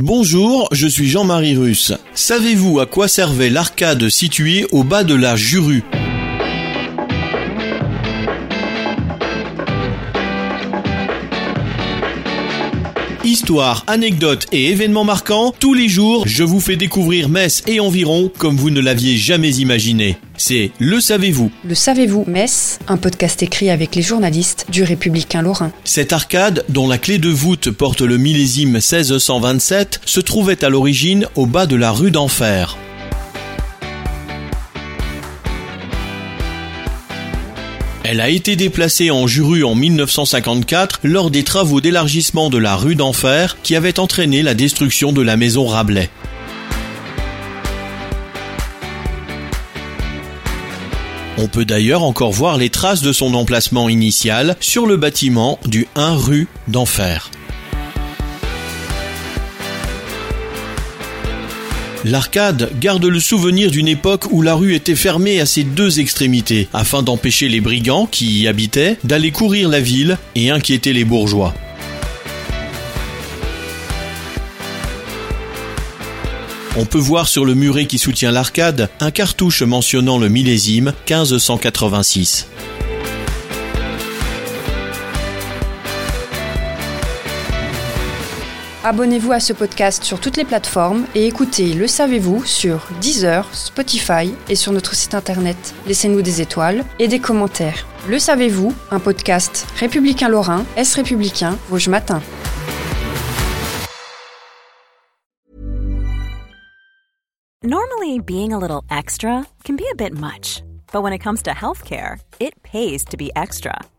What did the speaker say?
Bonjour, je suis Jean-Marie Russe. Savez-vous à quoi servait l'arcade située au bas de la Juru Histoire, anecdotes et événements marquants, tous les jours, je vous fais découvrir Metz et environ comme vous ne l'aviez jamais imaginé. C'est Le Savez-vous. Le Savez-vous Metz, un podcast écrit avec les journalistes du Républicain Lorrain. Cette arcade, dont la clé de voûte porte le millésime 1627, se trouvait à l'origine au bas de la rue d'Enfer. Elle a été déplacée en Juru en 1954 lors des travaux d'élargissement de la rue d'Enfer qui avaient entraîné la destruction de la maison Rabelais. On peut d'ailleurs encore voir les traces de son emplacement initial sur le bâtiment du 1 rue d'Enfer. L'arcade garde le souvenir d'une époque où la rue était fermée à ses deux extrémités, afin d'empêcher les brigands qui y habitaient d'aller courir la ville et inquiéter les bourgeois. On peut voir sur le muret qui soutient l'arcade un cartouche mentionnant le millésime 1586. Abonnez-vous à ce podcast sur toutes les plateformes et écoutez Le Savez-vous sur Deezer, Spotify et sur notre site internet. Laissez-nous des étoiles et des commentaires. Le Savez-vous, un podcast républicain lorrain, Est républicain, Vosges Matin. Normally, being a little extra can be a bit much, but when it comes to healthcare, it pays to be extra.